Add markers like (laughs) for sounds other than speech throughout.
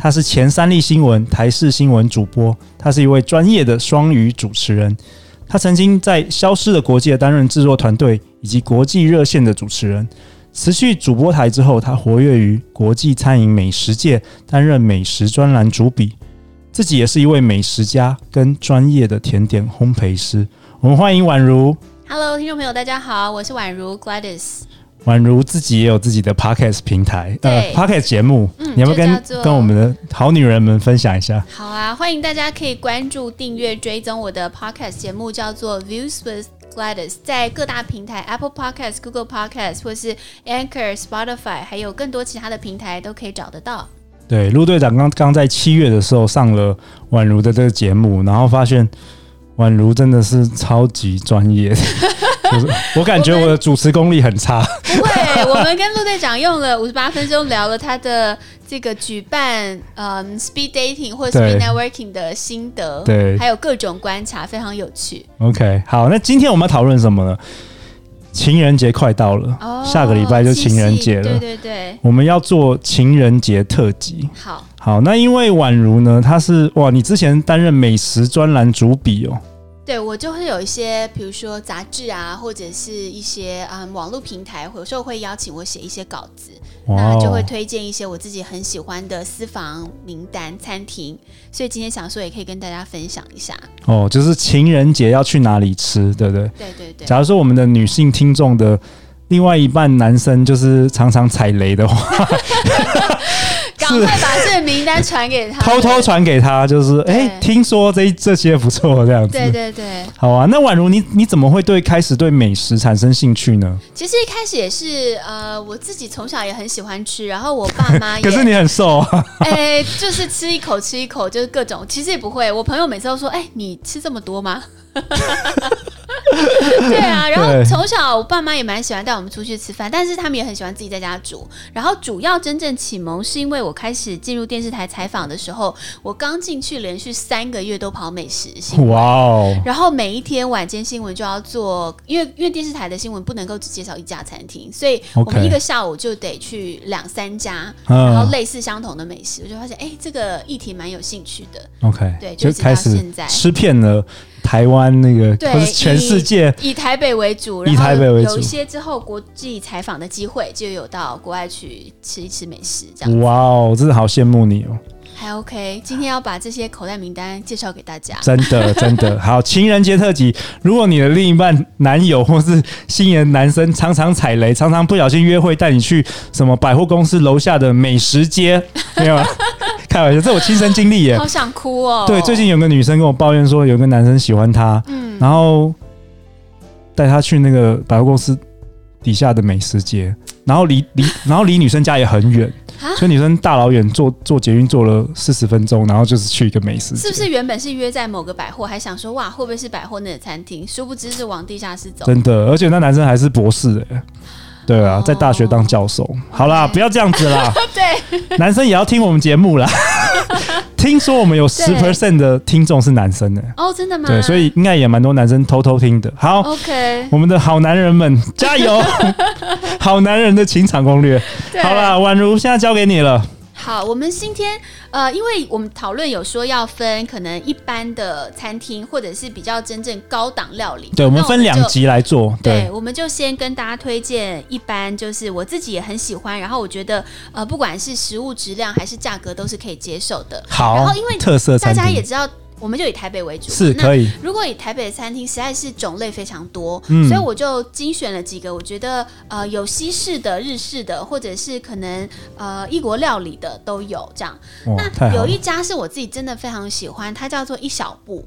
他是前三立新闻台视新闻主播，他是一位专业的双语主持人。他曾经在《消失的国界》担任制作团队以及国际热线的主持人。辞去主播台之后，他活跃于国际餐饮美食界，担任美食专栏主笔。自己也是一位美食家跟专业的甜点烘焙师。我们欢迎宛如。Hello，听众朋友，大家好，我是宛如 Gladys。婉如自己也有自己的 podcast 平台，呃，podcast 节目，嗯，你要不要跟跟我们的好女人们分享一下？好啊，欢迎大家可以关注、订阅、追踪我的 podcast 节目，叫做 Views with Gladys，在各大平台 Apple Podcast、Google Podcast 或是 Anchor、Spotify，还有更多其他的平台都可以找得到。对，陆队长刚刚在七月的时候上了宛如的这个节目，然后发现宛如真的是超级专业。(laughs) 我感觉我的主持功力很差。不会，我们跟陆队长用了五十八分钟聊了他的这个举办嗯 speed dating 或者 speed networking 的心得，对，还有各种观察，非常有趣。OK，好，那今天我们要讨论什么呢？情人节快到了，哦，下个礼拜就情人节了。对对对，我们要做情人节特辑。好，好，那因为宛如呢，她是哇，你之前担任美食专栏主笔哦。对，我就会有一些，比如说杂志啊，或者是一些嗯网络平台，有时候会邀请我写一些稿子，那就会推荐一些我自己很喜欢的私房名单餐厅。所以今天想说，也可以跟大家分享一下。哦，就是情人节要去哪里吃，对不对？对对对。假如说我们的女性听众的另外一半男生就是常常踩雷的话。赶快把这个名单传给他，偷偷传给他，就是哎、欸，听说这这些不错，这样子。对对对，好啊。那宛如，你你怎么会对开始对美食产生兴趣呢？其实一开始也是呃，我自己从小也很喜欢吃，然后我爸妈 (laughs) 也。可是你很瘦啊。哎、欸，就是吃一口吃一口，就是各种。其实也不会，我朋友每次都说，哎、欸，你吃这么多吗？(laughs) (laughs) 对啊，然后从小我爸妈也蛮喜欢带我们出去吃饭，但是他们也很喜欢自己在家煮。然后主要真正启蒙是因为我开始进入电视台采访的时候，我刚进去连续三个月都跑美食新闻，哇哦！然后每一天晚间新闻就要做，因为因为电视台的新闻不能够只介绍一家餐厅，所以我们一个下午就得去两三家，然后类似相同的美食，我就发现哎，这个议题蛮有兴趣的。OK，对，就开始现在吃遍了。台湾那个，对，全世界以，以台北为主，以台北为主，有一些之后国际采访的机会，就有到国外去吃一吃美食，这样。哇哦，真的好羡慕你哦。还 OK，今天要把这些口袋名单介绍给大家。真的，(laughs) 真的好，情人节特辑。如果你的另一半男友或是心仪男生常常踩雷，常常不小心约会带你去什么百货公司楼下的美食街，没有吗？开玩笑，这我亲身经历耶，好想哭哦。对，最近有个女生跟我抱怨说，有个男生喜欢她，嗯，然后带她去那个百货公司底下的美食街，然后离离，然后离女生家也很远。所以女生大老远坐坐捷运坐了四十分钟，然后就是去一个美食。是不是原本是约在某个百货，还想说哇会不会是百货内的餐厅？殊不知是往地下室走。真的，而且那男生还是博士哎、欸。对啊，在大学当教授。Oh, 好啦不要这样子啦。(laughs) 对，男生也要听我们节目啦。(laughs) 听说我们有十 percent 的听众是男生的哦，oh, 真的吗？对，所以应该也蛮多男生偷偷听的。好，OK，我们的好男人们加油！(laughs) 好男人的情场攻略。好啦，宛如现在交给你了。好，我们今天呃，因为我们讨论有说要分可能一般的餐厅，或者是比较真正高档料理。对，我们分两集来做。对，对，我们就先跟大家推荐一般，就是我自己也很喜欢，然后我觉得呃，不管是食物质量还是价格都是可以接受的。好，然后因为特色，大家也知道。我们就以台北为主，是可以。如果以台北的餐厅，实在是种类非常多，嗯，所以我就精选了几个，我觉得呃有西式的、日式的，或者是可能呃异国料理的都有这样。那有一家是我自己真的非常喜欢，它叫做一小步。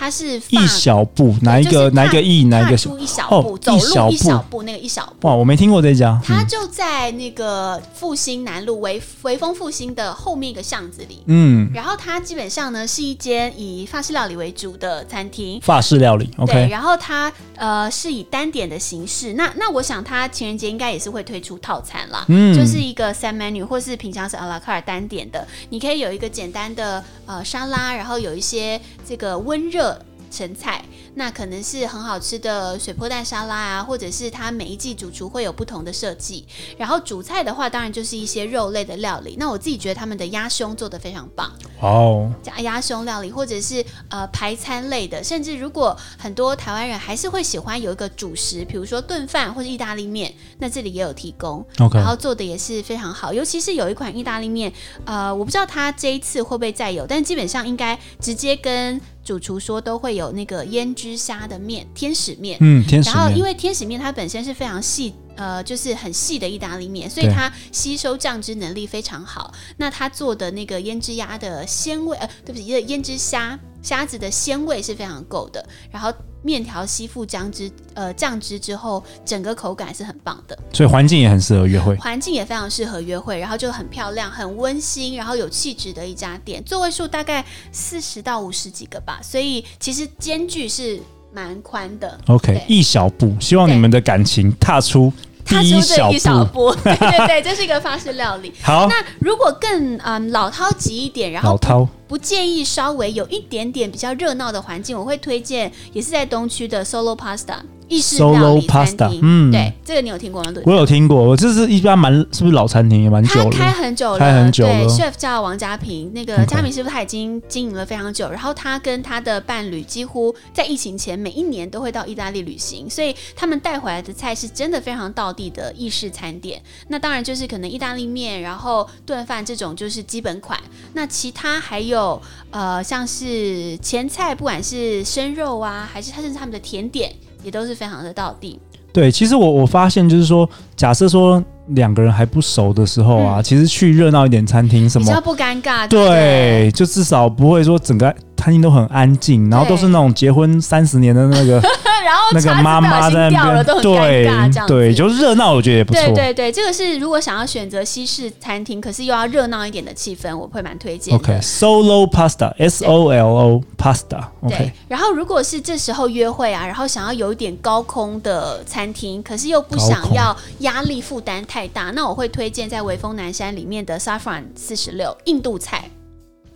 它是一小步，哪一个哪一个一哪一个小一小步，走路一小步那个一小步。哇，我没听过这家。它就在那个复兴南路微微风复兴的后面一个巷子里。嗯，然后它基本上呢是一间以法式料理为主的餐厅。法式料理，OK。对，然后它呃是以单点的形式。那那我想它情人节应该也是会推出套餐啦，嗯，就是一个 set menu 或是平常是 a la carte 单点的，你可以有一个简单的呃沙拉，然后有一些这个温热。成菜，那可能是很好吃的水波蛋沙拉啊，或者是它每一季主厨会有不同的设计。然后主菜的话，当然就是一些肉类的料理。那我自己觉得他们的鸭胸做的非常棒哦，加鸭胸料理，或者是呃排餐类的，甚至如果很多台湾人还是会喜欢有一个主食，比如说炖饭或者意大利面，那这里也有提供。然后做的也是非常好，尤其是有一款意大利面，呃，我不知道它这一次会不会再有，但基本上应该直接跟。主厨说都会有那个胭脂虾的面，天使面。嗯，天使面。然后因为天使面它本身是非常细，呃，就是很细的意大利面，所以它吸收酱汁能力非常好。那它做的那个胭脂鸭的鲜味，呃，对不起，胭脂虾虾子的鲜味是非常够的。然后。面条吸附酱汁，呃，酱汁之后，整个口感是很棒的，所以环境也很适合约会，环境也非常适合约会，然后就很漂亮、很温馨，然后有气质的一家店，座位数大概四十到五十几个吧，所以其实间距是蛮宽的。OK，一小步，希望你们的感情踏出。第一小，一小步，对对 (laughs) 对，(laughs) 这是一个法式料理。好，那如果更嗯老饕级一点，然后不，不建议稍微有一点点比较热闹的环境，我会推荐也是在东区的 Solo Pasta。意式料理餐厅，嗯，对，这个你有听过吗？对，我有听过，我这是一家蛮是不是老餐厅也蛮久了，开很久了，开很久了。对，chef 叫王家平，那个家平师傅他已经经营了非常久，然后他跟他的伴侣几乎在疫情前每一年都会到意大利旅行，所以他们带回来的菜是真的非常道地的意式餐点。那当然就是可能意大利面，然后炖饭这种就是基本款。那其他还有呃像是前菜，不管是生肉啊，还是他甚至他们的甜点。也都是非常的到地。对，其实我我发现就是说，假设说两个人还不熟的时候啊，嗯、其实去热闹一点餐厅什么，比较不尴尬。对，对，就至少不会说整个餐厅都很安静，然后都是那种结婚三十年的那个。然后那个妈妈在那边，对对，就热闹，我觉得也不错。对对对，这个是如果想要选择西式餐厅，可是又要热闹一点的气氛，我会蛮推荐的。OK，Solo Pasta，S O L O Pasta。OK，然后如果是这时候约会啊，然后想要有一点高空的餐厅，可是又不想要压力负担太大，那我会推荐在微风南山里面的 Saffron 四十六印度菜。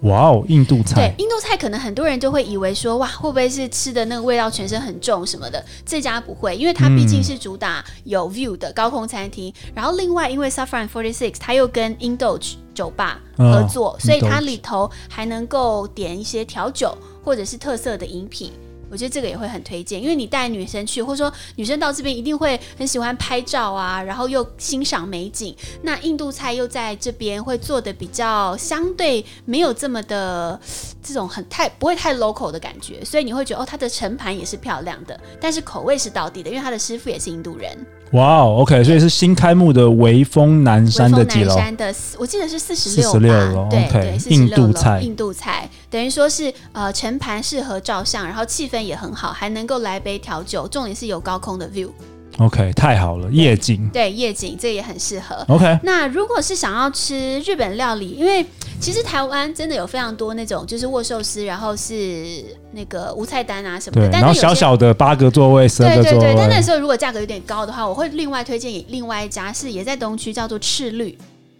哇哦，印度菜！对，印度菜可能很多人就会以为说，哇，会不会是吃的那个味道全身很重什么的？这家不会，因为它毕竟是主打有 view 的高空餐厅。嗯、然后另外，因为 Saffron Forty Six 它又跟 Indoch 酒吧合作，哦、所以它里头还能够点一些调酒或者是特色的饮品。我觉得这个也会很推荐，因为你带女生去，或者说女生到这边一定会很喜欢拍照啊，然后又欣赏美景。那印度菜又在这边会做的比较相对没有这么的这种很太不会太 local 的感觉，所以你会觉得哦，它的盛盘也是漂亮的，但是口味是道地的，因为他的师傅也是印度人。哇哦，OK，所以是新开幕的微风南山的几楼？南山的，我记得是四十六吧。对对，四十六楼。印度菜，印度菜等于说是呃全盘适合照相，然后气氛也很好，还能够来杯调酒，重点是有高空的 view。OK，太好了，夜景。对，夜景这也很适合。OK，那如果是想要吃日本料理，因为其实台湾真的有非常多那种就是握寿司，然后是那个无菜单啊什么的。但，然后小小的八个座位，十二个座位。对对对，但那时候如果价格有点高的话，我会另外推荐另外一家，是也在东区，叫做赤绿。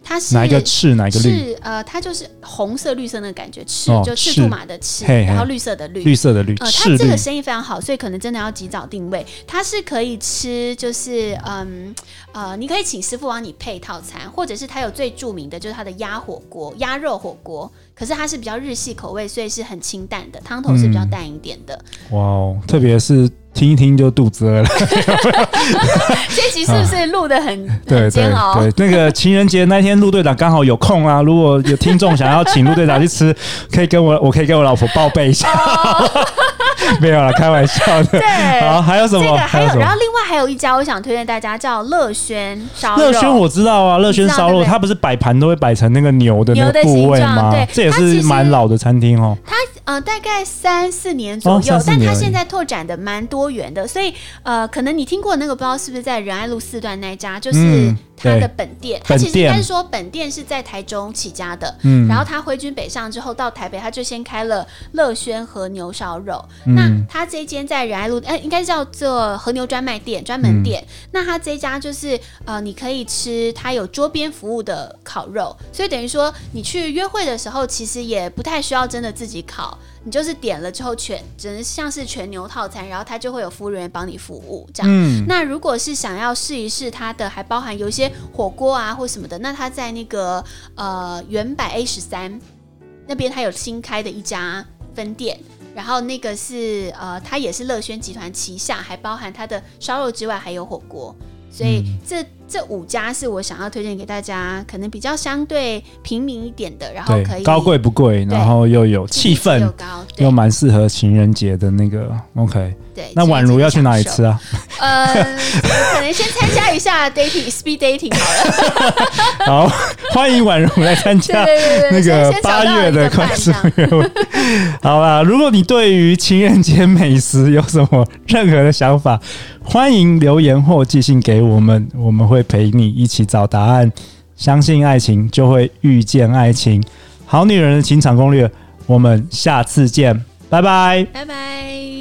它是哪一个赤？哪一个绿？是呃，它就是红色、绿色那个感觉，赤、哦、就赤兔马的赤，然后绿色的绿，绿色的绿。呃，它这个生意非常好，所以可能真的要及早定位。它是可以吃，就是嗯呃，你可以请师傅帮你配套餐，或者是它有最著名的就是它的鸭火锅、鸭肉火锅，可是它是比较日系口味，所以是很清淡的，汤头是比较淡一点的。嗯、哇哦，特别是。听一听就肚子饿了。(laughs) 这集是不是录的很、(laughs) 啊、很煎熬？对对对，那个情人节那天，陆队长刚好有空啊。如果有听众想要请陆队长去吃，(laughs) 可以跟我，我可以跟我老婆报备一下。哦、没有了，开玩笑的。对，好，还有什么？这个还有，然后另外还有一家，我想推荐大家叫乐轩烧肉。乐轩我知道啊，乐轩烧肉，它不是摆盘都会摆成那个牛的那个部位吗？对，这也是蛮老的餐厅哦。它。呃，大概三四年左右，哦、但他现在拓展的蛮多元的，所以呃，可能你听过那个，不知道是不是在仁爱路四段那一家，就是他的本店。他、嗯、其实应该是说本店是在台中起家的，嗯，然后他挥军北上之后到台北，他就先开了乐轩和牛烧肉。嗯、那他这间在仁爱路，呃，应该叫做和牛专卖店专门店。嗯、那他这家就是呃，你可以吃，他有桌边服务的烤肉，所以等于说你去约会的时候，其实也不太需要真的自己烤。你就是点了之后全，只能像是全牛套餐，然后他就会有服务人员帮你服务这样。嗯、那如果是想要试一试它的，还包含有一些火锅啊或什么的，那他在那个呃原百 A 十三那边，他有新开的一家分店，然后那个是呃，它也是乐轩集团旗下，还包含它的烧肉之外还有火锅，所以这。嗯这五家是我想要推荐给大家，可能比较相对平民一点的，然后可以高贵不贵，然后又有气氛，又高，又蛮适合情人节的那个。OK，对。那宛如要去哪里吃啊？(laughs) 呃，可能先参加一下 dating (laughs) speed dating 好了。(laughs) 好，欢迎宛如来参加那个八月的快速约会。好吧，如果你对于情人节美食有什么任何的想法，欢迎留言或寄信给我们，我们会陪你一起找答案。相信爱情，就会遇见爱情。好女人的情场攻略，我们下次见，拜拜，拜拜。